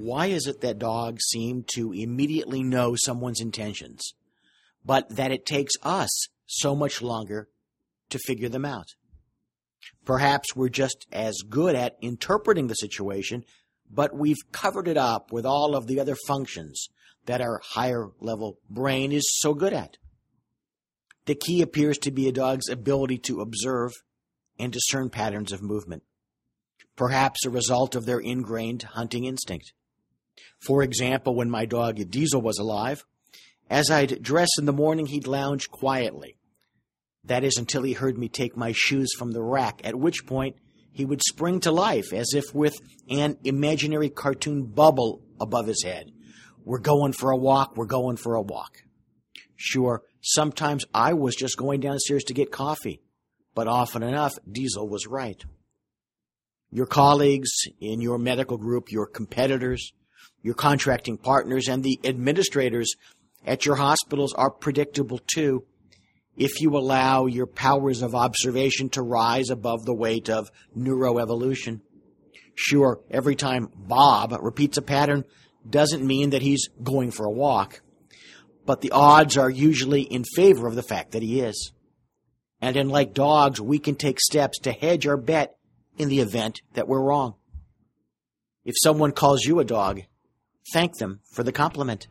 why is it that dogs seem to immediately know someone's intentions, but that it takes us so much longer to figure them out? Perhaps we're just as good at interpreting the situation, but we've covered it up with all of the other functions that our higher level brain is so good at. The key appears to be a dog's ability to observe and discern patterns of movement, perhaps a result of their ingrained hunting instinct. For example, when my dog Diesel was alive, as I'd dress in the morning, he'd lounge quietly. That is until he heard me take my shoes from the rack, at which point he would spring to life as if with an imaginary cartoon bubble above his head. We're going for a walk, we're going for a walk. Sure, sometimes I was just going downstairs to get coffee, but often enough, Diesel was right. Your colleagues in your medical group, your competitors, your contracting partners, and the administrators at your hospitals are predictable too if you allow your powers of observation to rise above the weight of neuroevolution. Sure, every time Bob repeats a pattern doesn't mean that he's going for a walk, but the odds are usually in favor of the fact that he is. And unlike dogs, we can take steps to hedge our bet in the event that we're wrong. If someone calls you a dog, thank them for the compliment.